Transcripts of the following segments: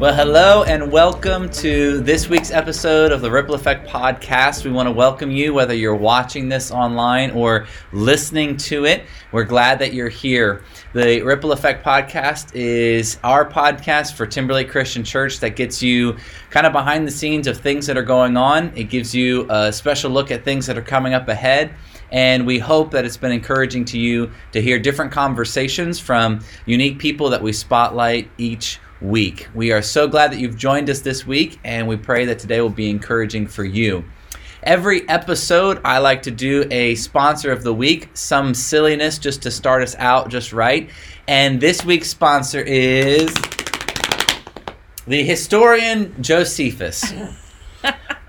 Well, hello and welcome to this week's episode of the Ripple Effect Podcast. We want to welcome you, whether you're watching this online or listening to it. We're glad that you're here. The Ripple Effect Podcast is our podcast for Timberlake Christian Church that gets you kind of behind the scenes of things that are going on. It gives you a special look at things that are coming up ahead. And we hope that it's been encouraging to you to hear different conversations from unique people that we spotlight each week. We are so glad that you've joined us this week, and we pray that today will be encouraging for you. Every episode, I like to do a sponsor of the week, some silliness just to start us out just right. And this week's sponsor is the historian Josephus.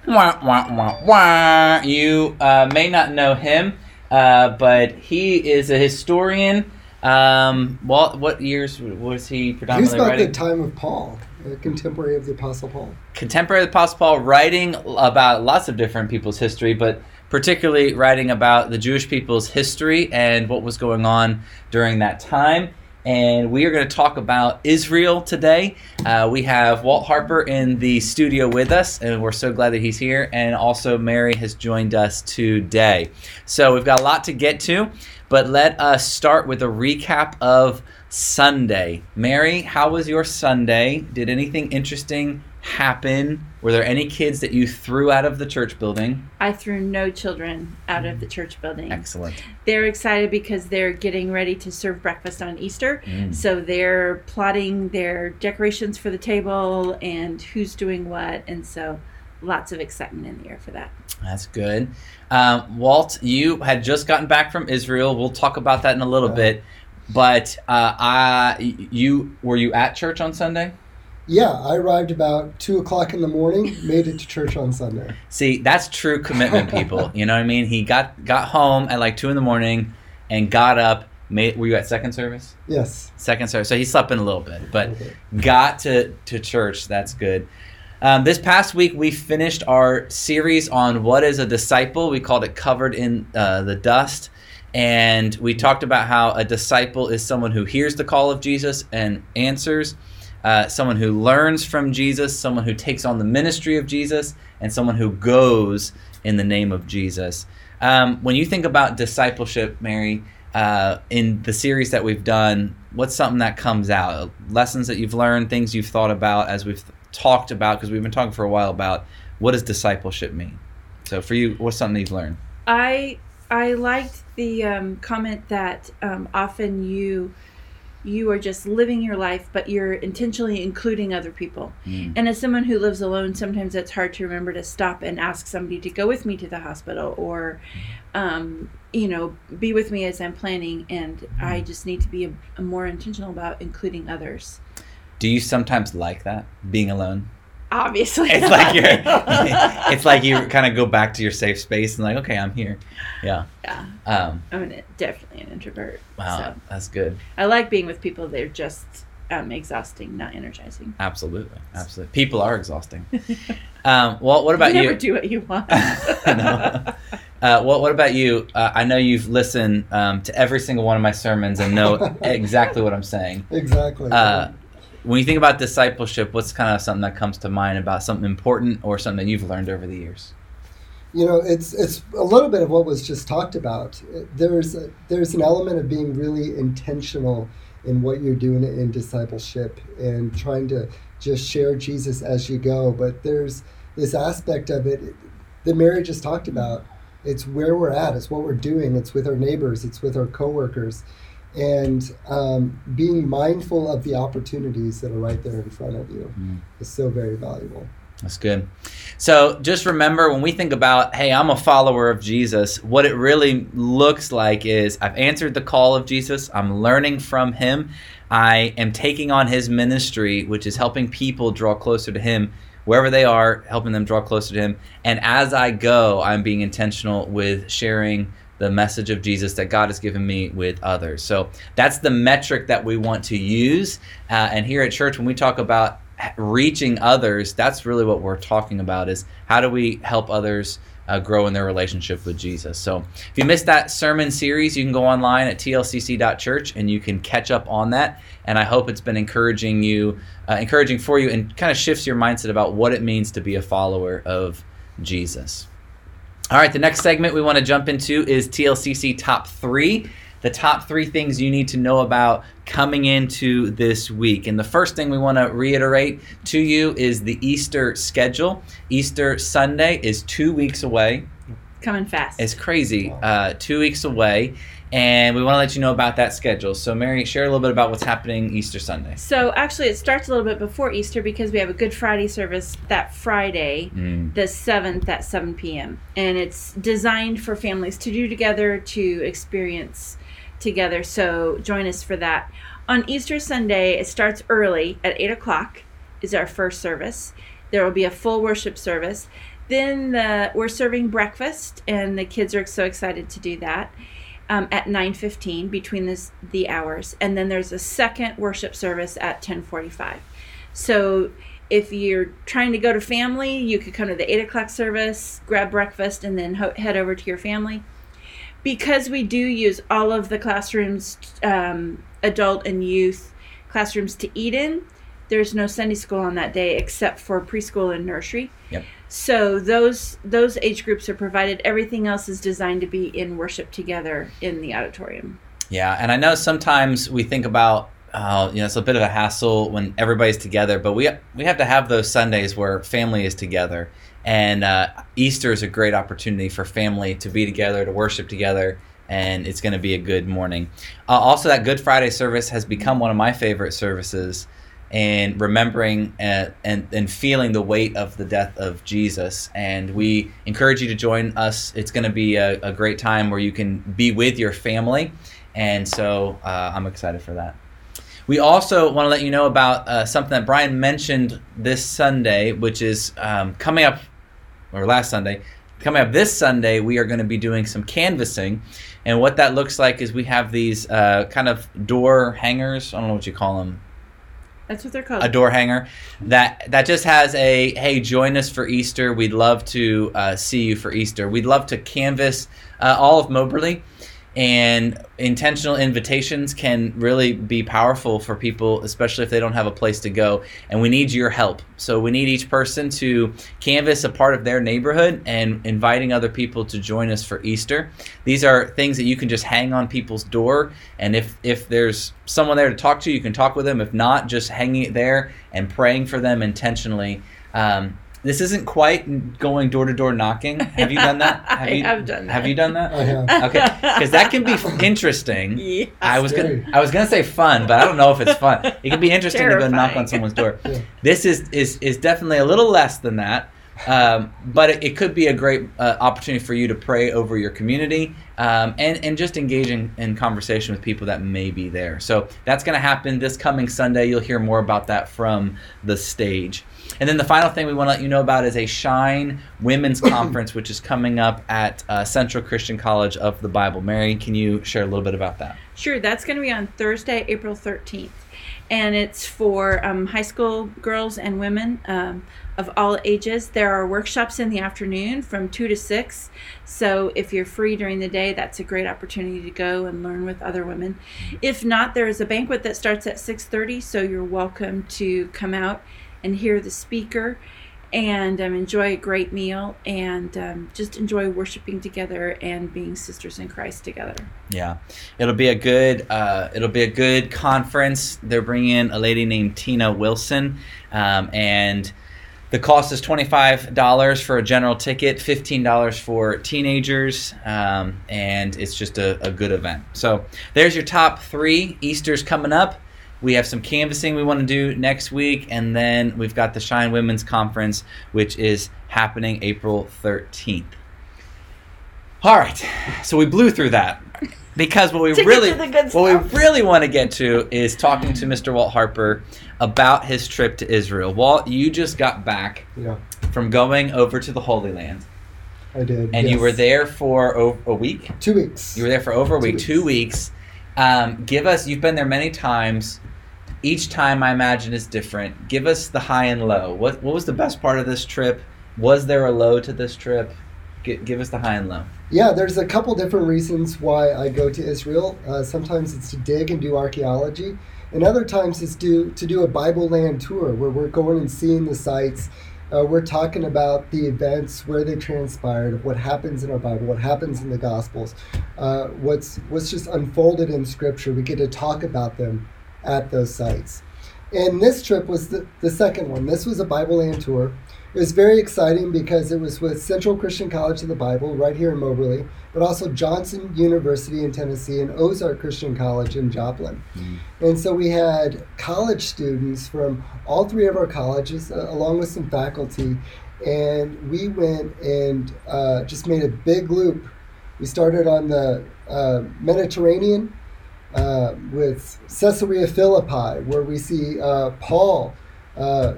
wah, wah, wah, wah. You uh, may not know him, uh, but he is a historian um, well, what years was he predominantly He was about writing? the time of Paul, a contemporary of the Apostle Paul. Contemporary of the Apostle Paul, writing about lots of different people's history, but particularly writing about the Jewish people's history and what was going on during that time. And we are going to talk about Israel today. Uh, we have Walt Harper in the studio with us, and we're so glad that he's here. And also, Mary has joined us today. So, we've got a lot to get to. But let us start with a recap of Sunday. Mary, how was your Sunday? Did anything interesting happen? Were there any kids that you threw out of the church building? I threw no children out of the church building. Excellent. They're excited because they're getting ready to serve breakfast on Easter. Mm. So they're plotting their decorations for the table and who's doing what. And so lots of excitement in the air for that. That's good. Um, Walt, you had just gotten back from Israel. We'll talk about that in a little Yeah. bit. But uh, I, you were you at church on Sunday? Yeah, I arrived about two o'clock in the morning. Made it to church on Sunday. See, that's true commitment, people. you know what I mean? He got got home at like two in the morning and got up. Made, were you at second service? Yes. Second service. So he slept in a little bit, but Okay. got to to church. That's good. Um, this past week, we finished our series on what is a disciple. We called it "Covered in uh, the Dust," and we talked about how a disciple is someone who hears the call of Jesus and answers, uh, someone who learns from Jesus, someone who takes on the ministry of Jesus, and someone who goes in the name of Jesus. Um, when you think about discipleship, Mary, uh, in the series that we've done, what's something that comes out? Lessons that you've learned, things you've thought about as we've talked about, because we've been talking for a while about what does discipleship mean? So for you, what's something you've learned? I I liked the um, comment that um, often you you are just living your life, but you're intentionally including other people. Mm. And as someone who lives alone, sometimes it's hard to remember to stop and ask somebody to go with me to the hospital or, um, you know, be with me as I'm planning. And I just need to be a, a more intentional about including others. Do you sometimes like that being alone? Obviously, It's like you're, it's like you kind of go back to your safe space and like, okay, I'm here. Yeah. yeah, Um, I'm an, definitely an introvert. wow, So that's good. I like being with people. They're just um, exhausting, not energizing. Absolutely, absolutely. People are exhausting. Um, well, what about you you? never do what you want. no. Uh, well, what about you? Uh, I know you've listened um, to every single one of my sermons and know exactly what I'm saying. Exactly. Uh, when you think about discipleship, what's kind of something that comes to mind about something important or something that you've learned over the years? you know, it's it's a little bit of what was just talked about. There's a, there's an element of being really intentional in what you're doing in discipleship and trying to just share Jesus as you go. But there's this aspect of it that Mary just talked about. It's where we're at. It's what we're doing. It's with our neighbors. It's with our coworkers, and um, being mindful of the opportunities that are right there in front of you Mm. is so very valuable. That's good. So just remember when we think about, hey, I'm a follower of Jesus, what it really looks like is I've answered the call of Jesus, I'm learning from him, I am taking on his ministry, which is helping people draw closer to him wherever they are, helping them draw closer to him. And as I go, I'm being intentional with sharing the message of Jesus that God has given me with others. So that's the metric that we want to use. Uh, and here at church, when we talk about reaching others, that's really what we're talking about is how do we help others uh, grow in their relationship with Jesus. So if you missed that sermon series, you can go online at tlcc.church and you can catch up on that. And I hope it's been encouraging you, uh, encouraging for you, and kind of shifts your mindset about what it means to be a follower of Jesus. All right, the next segment we want to jump into is TLCC Top 3 the top three things you need to know about coming into this week. And the first thing we want to reiterate to you is the Easter schedule. Easter Sunday is two weeks away. Coming fast. It's crazy. Uh, two weeks away. And we want to let you know about that schedule. So, Mary, share a little bit about what's happening Easter Sunday. So, actually, it starts a little bit before Easter because we have a Good Friday service that Friday, Mm. the 7th at 7 p.m. And it's designed for families to do together, to experience together. So, join us for that. On Easter Sunday, it starts early at 8 o'clock, is our first service. There will be a full worship service. Then the, we're serving breakfast, and the kids are so excited to do that um, at 9.15 between this, the hours. And then there's a second worship service at 10.45 so if you're trying to go to family you could come to the 8 o'clock service grab breakfast and then ho- head over to your family. Because we do use all of the classrooms um, adult and youth classrooms to eat in there's no sunday school on that day except for preschool and nursery Yep. so those those age groups are provided everything else is designed to be in worship together in the auditorium Yeah, and I know sometimes we think about, uh, you know, it's a bit of a hassle when everybody's together, but we we have to have those Sundays where family is together, and uh, Easter is a great opportunity for family to be together, to worship together, and it's going to be a good morning. Uh, also, that Good Friday service has become one of my favorite services. And remembering uh, and, and feeling the weight of the death of Jesus. And we encourage you to join us. It's going to be a, a great time where you can be with your family and so uh, I'm excited for that. We also want to let you know about uh, something that Brian mentioned this Sunday, which is um, coming up, or last Sunday. Coming up this Sunday, we are going to be doing some canvassing. And what that looks like is we have these uh, kind of door hangers. I don't know what you call them that's what they're called. a door hanger. That that just has a hey join us for easter. We'd love to uh, see you for easter. We'd love to canvass uh, all of moberly and intentional invitations can really be powerful for people especially if they don't have a place to go. And we need your help. So we need each person to canvass a part of their neighborhood and inviting other people to join us for easter. These are things that you can just hang on people's door. And if if there's someone there to talk to you can talk with them. If not just hanging it there and praying for them intentionally. Um, this isn't quite going door to door knocking. Have you done that? I you, have done that. Have you done that? I have. Okay, because that can be interesting. yeah. I was Scary. gonna I was gonna say fun, but I don't know if it's fun. It can be interesting to go knock on someone's door. Yeah. This is is is definitely a little less than that, um, but it, it could be a great uh, opportunity for you to pray over your community um, and and just engage in, in conversation with people that may be there. So that's going to happen this coming Sunday. You'll hear more about that from the stage. And then the final thing we want to let you know about is a Shine Women's Conference, which is coming up at uh, Central Christian College of the Bible. Mary, can you share a little bit about that? Sure, that's going to be on Thursday, April 13th. And it's for um, high school girls and women um, of all ages. There are workshops in the afternoon from 2 to 6. So if you're free during the day, that's a great opportunity to go and learn with other women. If not, there is a banquet that starts at 6.30, so you're welcome to come out and hear the speaker and um, enjoy a great meal and um, just enjoy worshiping together and being sisters in Christ together. Yeah, it'll be a good uh, it'll be a good conference. They're bringing in a lady named Tina Wilson, um, and the cost is twenty five dollars for a general ticket, fifteen dollars for teenagers, um, and it's just a, a good event. So there's your top three. Easter's coming up. We have some canvassing we want to do next week, and then we've got the Shine Women's Conference, which is happening April 13th. All right, so we blew through that because what we really to the good what we really want to get to is talking to Mr. Walt Harper about his trip to Israel. Walt, you just got back Yeah, from going over to the Holy Land, I did. and you were there for a week. two weeks. You were there for over a Two week, two weeks. Um, give us. You've been there many times. Each time I imagine is different. Give us the high and low. What what was the best part of this trip? Was there a low to this trip? G- give us the high and low. Yeah, there's a couple different reasons why I go to Israel. Uh, sometimes it's to dig and do archaeology, and other times it's do, to do a Bible land tour where we're going and seeing the sites. Uh, we're talking about the events, where they transpired, what happens in our Bible, what happens in the Gospels, uh, what's what's just unfolded in Scripture. We get to talk about them at those sites. And this trip was the, the second one. This was a Bible land tour. It was very exciting because it was with Central Christian College of the Bible right here in Moberly, but also Johnson University in Tennessee and Ozark Christian College in Joplin. Mm-hmm. And so we had college students from all three of our colleges, uh, along with some faculty, and we went and uh, just made a big loop. We started on the uh, Mediterranean uh, with Caesarea Philippi, where we see uh, Paul uh,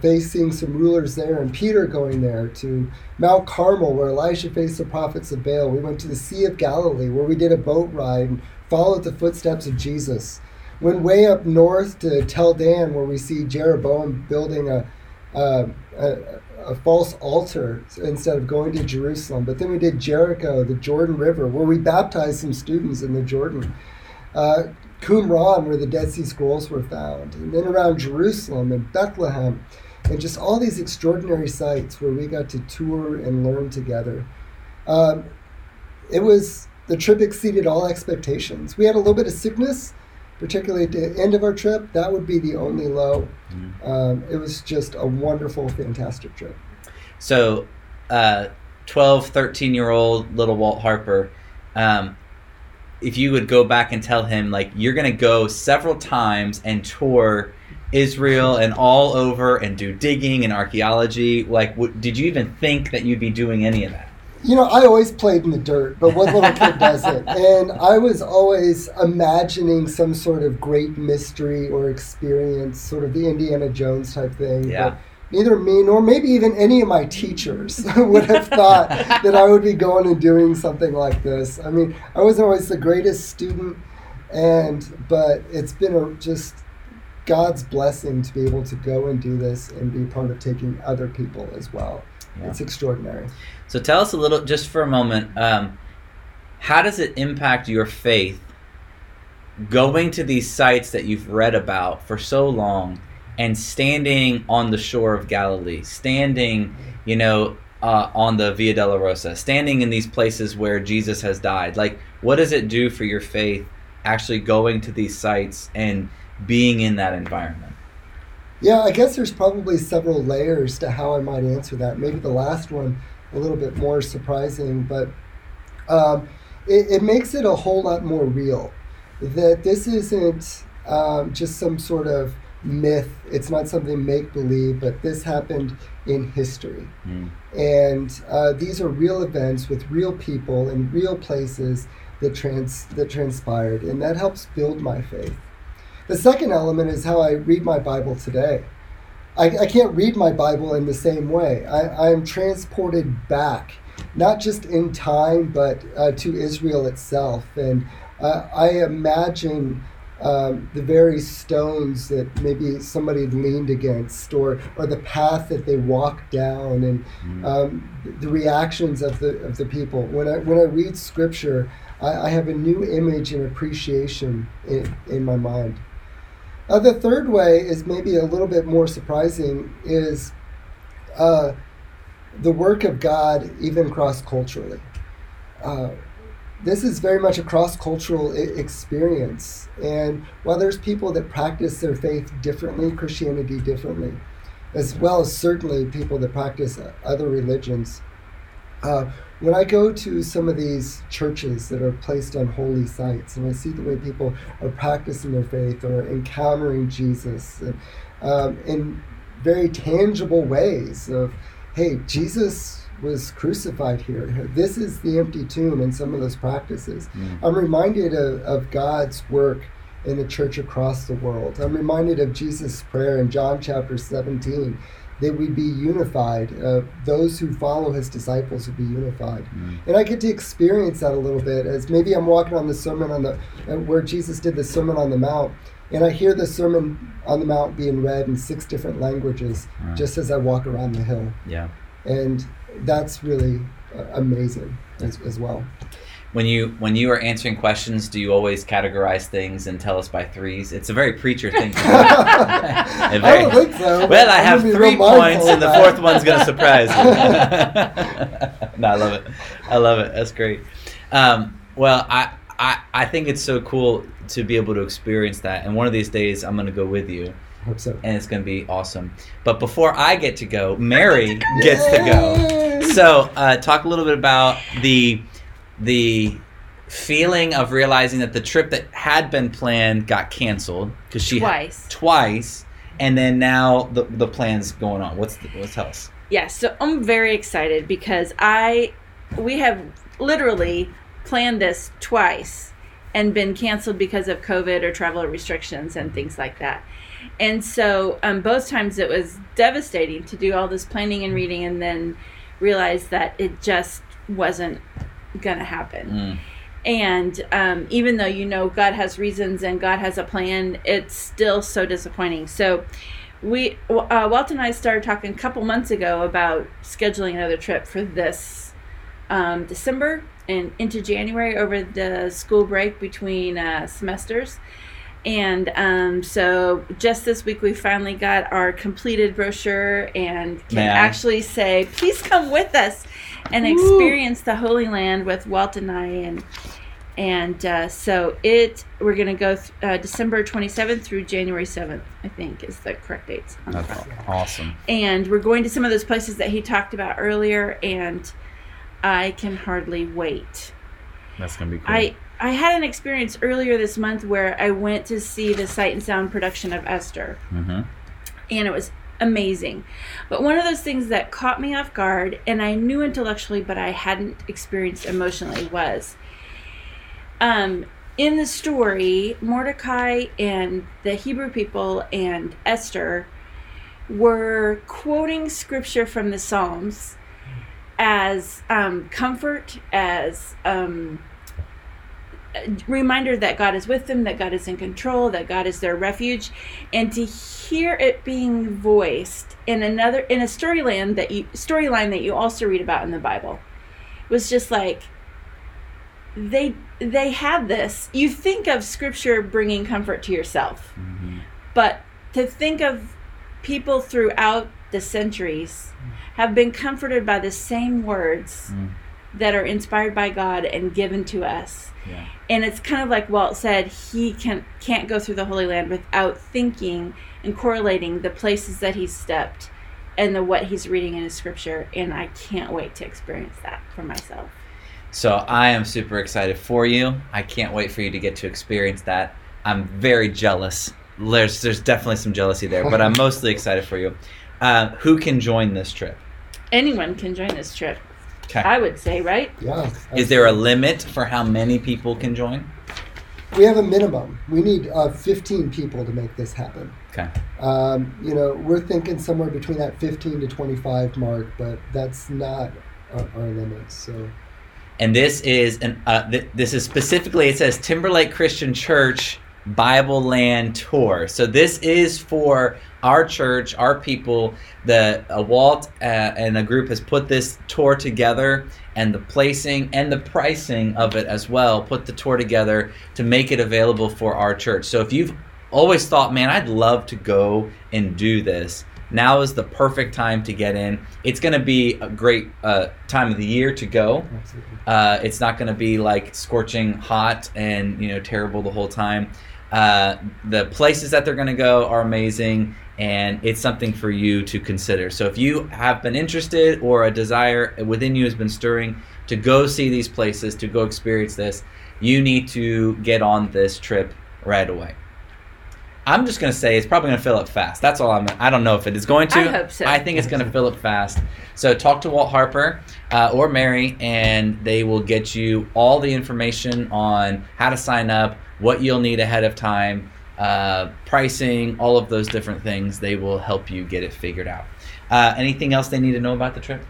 facing some rulers there, and Peter going there to Mount Carmel, where Elijah faced the prophets of Baal. We went to the Sea of Galilee, where we did a boat ride and followed the footsteps of Jesus. Went way up north to Tel Dan, where we see Jeroboam building a, a, a, a false altar instead of going to Jerusalem. But then we did Jericho, the Jordan River, where we baptized some students in the Jordan. Uh, Qumran, where the Dead Sea Scrolls were found, and then around Jerusalem and Bethlehem, and just all these extraordinary sites where we got to tour and learn together. Um, it was the trip exceeded all expectations. We had a little bit of sickness, particularly at the end of our trip. That would be the only low. Mm-hmm. Um, it was just a wonderful, fantastic trip. So, uh, 12, 13 year old little Walt Harper. Um, if you would go back and tell him like you're going to go several times and tour Israel and all over and do digging and archaeology, like w- did you even think that you'd be doing any of that? You know, I always played in the dirt, but what little kid doesn't? And I was always imagining some sort of great mystery or experience, sort of the Indiana Jones type thing. Yeah. But neither me nor maybe even any of my teachers would have thought that I would be going and doing something like this. I mean, I wasn't always the greatest student, and but it's been a, just God's blessing to be able to go and do this and be part of taking other people as well. Yeah. It's extraordinary. So tell us a little, just for a moment, um, how does it impact your faith going to these sites that you've read about for so long? And standing on the shore of Galilee, standing, you know, uh, on the Via Dolorosa, standing in these places where Jesus has died. Like, what does it do for your faith actually going to these sites and being in that environment? Yeah, I guess there's probably several layers to how I might answer that. Maybe the last one a little bit more surprising, but um, it, it, makes it a whole lot more real. That this isn't um, just some sort of myth. It's not something make believe, but this happened in history. Mm. And uh, these are real events with real people in real places that trans that transpired, and that helps build my faith. The second element is how I read my Bible today. I, I can't read my Bible in the same way. I, I am transported back, not just in time, but uh, to Israel itself. And uh, I imagine um, the very stones that maybe somebody leaned against, or or the path that they walked down, and mm. um, the reactions of the of the people. When I when I read Scripture, I, I have a new image and appreciation in, in my mind. Uh, the third way is maybe a little bit more surprising. Is uh, the work of God even cross culturally. Uh, this is very much a cross cultural I- experience. And while there's people that practice their faith differently, Christianity differently, as well as certainly people that practice other religions, uh, when I go to some of these churches that are placed on holy sites and I see the way people are practicing their faith or encountering Jesus and, um, in very tangible ways of, hey, Jesus was crucified here. This is the empty tomb and some of those practices. Mm. I'm reminded of, of God's work in the church across the world. I'm reminded of Jesus' prayer in John chapter 17 that we'd be unified. Uh, those who follow his disciples would be unified. Mm. And I get to experience that a little bit as maybe I'm walking on the sermon on the, uh, where Jesus did the Sermon on the Mount. and I hear the Sermon on the Mount being read in six different languages Right. just as I walk around the hill, Yeah. and that's really uh, amazing as, as well. When you when you are answering questions, do you always categorize things and tell us by threes? It's a very preacher thing. Do. I don't think so. Well, I have three points, and the fourth one's going to surprise you. no, I love it. I love it. That's great. Um, well, I, I I think it's so cool to be able to experience that. And one of these days, I'm going to go with you, Hope so. and it's going to be awesome. But before I get to go, Mary gets to go. So, uh, talk a little bit about the the feeling of realizing that the trip that had been planned got canceled because she Twice. twice, and then now the the plan's going on. What's the, what's else? us? Yes, so I'm very excited because I we have literally planned this twice and been canceled because of COVID or travel restrictions and things like that. And so um, both times it was devastating to do all this planning and reading and then realize that it just wasn't going to happen. Mm, And um, even though you know God has reasons and God has a plan, it's still so disappointing. So, we uh, Walt and I started talking a couple months ago about scheduling another trip for this um, December and into January over the school break between uh, semesters. And um, so, just this week, we finally got our completed brochure and can May I? actually say, "Please come with us and experience the Holy Land with Walt and I." And and uh, so it we're gonna go th- uh, December 27th through January 7th, I think is the correct dates. that's awesome. And we're going to some of those places that he talked about earlier, and I can hardly wait. That's gonna be cool. I I had an experience earlier this month where I went to see the Sight and Sound production of Esther, hmm and it was amazing. But one of those things that caught me off guard, and I knew intellectually, but I hadn't experienced emotionally, was um, in the story, Mordecai and the Hebrew people and Esther were quoting scripture from the Psalms as um, comfort, as um, reminder that God is with them, that God is in control, that God is their refuge, and to hear it being voiced in another in a storyline that you storyline that you also read about in the Bible was just like they they had this. You think of scripture bringing comfort to yourself, hmm but to think of people throughout the centuries have been comforted by the same words Mm. That are inspired by God and given to us. Yeah. And it's kind of like Walt said, he can can't go through the Holy Land without thinking and correlating the places that he's stepped and the what he's reading in his scripture. And I can't wait to experience that for myself. So I am super excited for you. I can't wait for you to get to experience that. I'm very jealous. There's there's definitely some jealousy there, but I'm mostly excited for you. Uh, who can join this trip? Anyone can join this trip, Okay. I would say, right? Yeah. Is there a limit for how many people can join? We have a minimum. We need uh, 15 people to make this happen. Okay. Um, you know, we're thinking somewhere between that 15 to 25 mark, but that's not our, our limit. So, And this is an uh, th- this is specifically it says Timberlake Christian Church Bible Land Tour. So this is for our church, our people. The uh, Walt uh, and a group has put this tour together, and the placing and the pricing of it as well. Put the tour together to make it available for our church. So if you've always thought, man, I'd love to go and do this. Now is the perfect time to get in. It's going to be a great uh, time of the year to go. Uh, it's not going to be like scorching hot and you know terrible the whole time. Uh, the places that they're going to go are amazing, and it's something for you to consider. So if you have been interested or a desire within you has been stirring to go see these places, to go experience this, you need to get on this trip right away. I'm just going to say it's probably going to fill up fast. That's all I'm. I don't know if it is going to. I hope so. I think it's going to fill up fast. So talk to Walt Harper uh, or Mary, and they will get you all the information on how to sign up, what you'll need ahead of time, uh, pricing, all of those different things. They will help you get it figured out. Uh, anything else they need to know about the trip?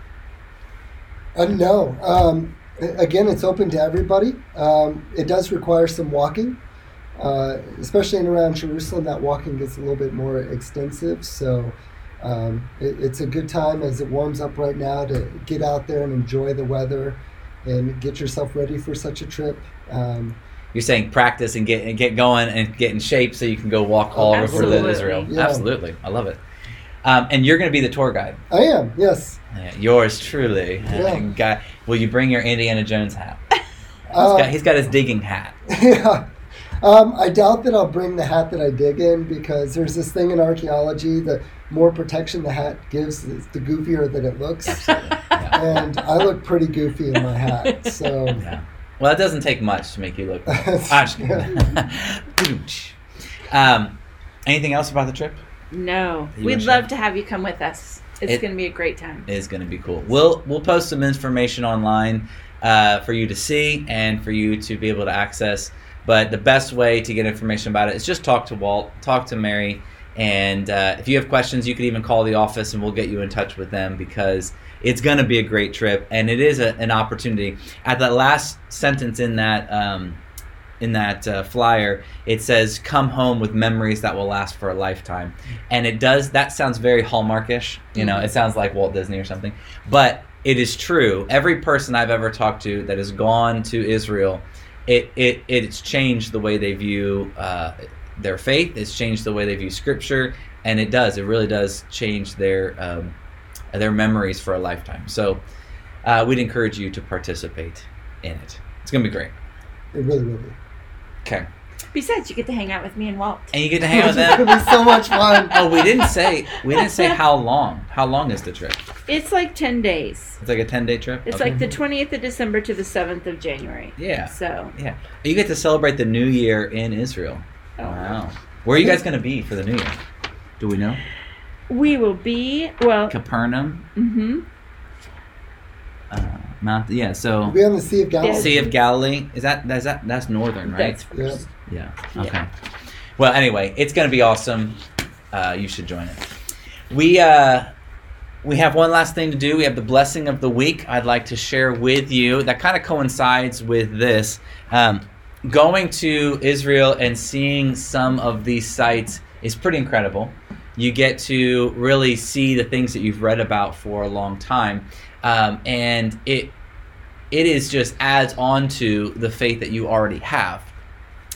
Uh, no. Um, again, it's open to everybody. Um, it does require some walking. uh, especially in around Jerusalem, that walking gets a little bit more extensive. So um, it, it's a good time as it warms up right now to get out there and enjoy the weather and get yourself ready for such a trip. Um, You're saying practice and get and get going and get in shape so you can go walk all over Absolutely. Israel. Yeah. Absolutely, I love it. Um, and you're going to be the tour guide. I am, yes. Yeah, yours truly. Yeah. Guy, will you bring your Indiana Jones hat? He's Uh, got, he's got his digging hat. yeah. Um, I doubt that I'll bring the hat that I dig in because there's this thing in archaeology the more protection the hat gives, the goofier that it looks. Yeah. and I look pretty goofy in my hat. So yeah. Well, it doesn't take much to make you look. Just kidding. um, anything else about the trip? No, we'd love I- to have you come with us. It's It- going to be a great time. It is going to be cool. We'll we'll post some information online uh, for you to see and for you to be able to access. But the best way to get information about it is just talk to Walt, talk to Mary, and uh, if you have questions, you could even call the office and we'll get you in touch with them because it's going to be a great trip and it is a, an opportunity. At that last sentence in that. Um, in that uh, flyer, it says "Come home with memories that will last for a lifetime," and it does. That sounds very Hallmarkish. You know, it sounds like Walt Disney or something. But it is true. Every person I've ever talked to that has gone to Israel, it it it's changed the way they view uh, their faith. It's changed the way they view Scripture, and it does. It really does change their um, their memories for a lifetime. So, uh, we'd encourage you to participate in it. It's gonna be great. it really will be. Okay. Besides, you get to hang out with me and Walt. And you get to hang out with It's them. gonna be so much fun. Oh, we didn't say we didn't say how long. How long is the trip? It's like 10 days. It's like a ten day trip. It's Okay. like the 20th of December to the 7th of January. yeah, So, yeah. You get to celebrate the New Year in Israel. oh. Wow. Where are you guys going to be for the New Year? Do we know? We will be, well, Capernaum, hmm uh, Mount. Yeah. So We'll be on the Sea of Galilee. Sea of Galilee. Is that that's that that's northern, right? that's Yeah. first. Yeah. Yeah. Okay. Well, anyway, it's going to be awesome. Uh, you should join it. We uh, we have one last thing to do. We have the blessing of the week. I'd like to share with you that kind of coincides with this. Um, going to Israel and seeing some of these sites is pretty incredible. You get to really see the things that you've read about for a long time, um, and it it is just adds on to the faith that you already have.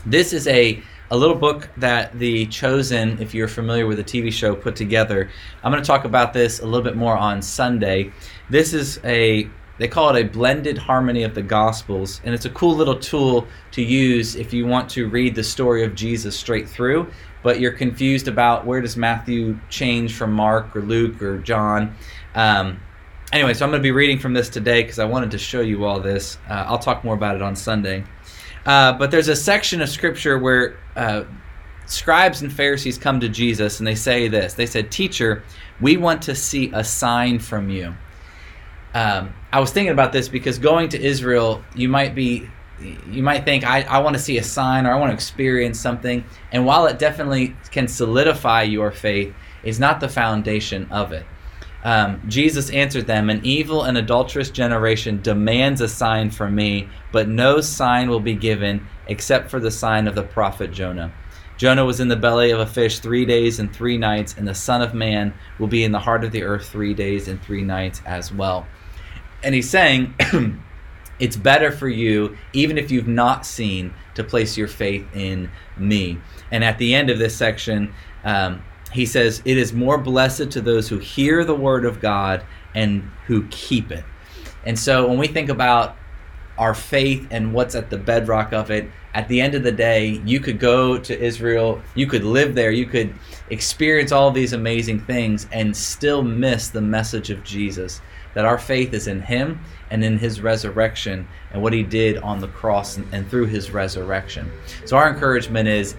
This is a a little book that the Chosen, if you're familiar with the TV show, put together. I'm going to talk about this a little bit more on Sunday. This is a they call it a blended harmony of the Gospels, and it's a cool little tool to use if you want to read the story of Jesus straight through, but you're confused about where does Matthew change from Mark or Luke or John. Um, anyway, so I'm going to be reading from this today because I wanted to show you all this. Uh, I'll talk more about it on Sunday. Uh, but there's a section of scripture where uh, scribes and Pharisees come to Jesus and they say this. They said, Teacher, we want to see a sign from you. Um, I was thinking about this because going to Israel, you might be, you might think, I, I want to see a sign or I want to experience something. And while it definitely can solidify your faith, it's not the foundation of it. Um, Jesus answered them, An evil and adulterous generation demands a sign from me, but no sign will be given except for the sign of the prophet Jonah. Jonah was in the belly of a fish three days and three nights, and the Son of Man will be in the heart of the earth three days and three nights as well. And he's saying, It's better for you, even if you've not seen, to place your faith in me. And at the end of this section, um, he says, It is more blessed to those who hear the word of God and who keep it. And so when we think about our faith and what's at the bedrock of it, at the end of the day, you could go to Israel, you could live there, you could experience all these amazing things and still miss the message of Jesus. That our faith is in Him and in His resurrection and what He did on the cross and, and through His resurrection. So, our encouragement is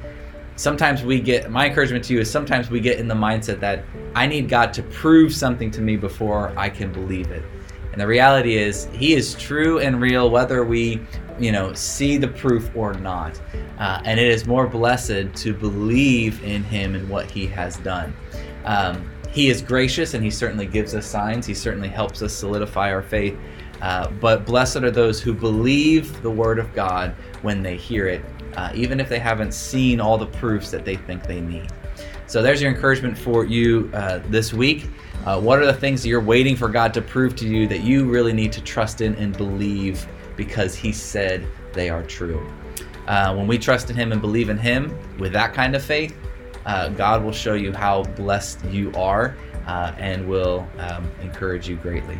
sometimes we get my encouragement to you is sometimes we get in the mindset that I need God to prove something to me before I can believe it. And the reality is he is true and real whether we, you know, see the proof or not. Uh, and it is more blessed to believe in him and what he has done. Um, he is gracious and he certainly gives us signs. He certainly helps us solidify our faith. Uh, but blessed are those who believe the word of God when they hear it uh, even if they haven't seen all the proofs that they think they need. So there's your encouragement for you uh, this week. Uh, what are the things that you're waiting for God to prove to you that you really need to trust in and believe because He said they are true? Uh, when we trust in Him and believe in Him with that kind of faith, God will show you how blessed you are and will um, encourage you greatly.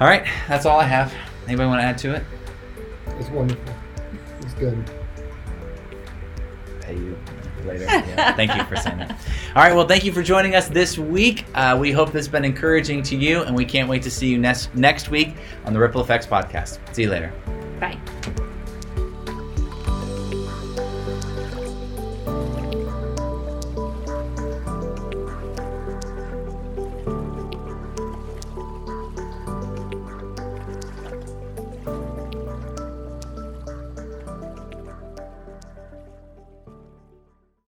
All right, that's all I have. Anybody want to add to it? It's wonderful. It's good. pay you later. Yeah, thank you for saying that. All right, well, thank you for joining us this week. Uh, we hope this has been encouraging to you, and we can't wait to see you next next week on the Ripple Effects podcast. See you later. Bye.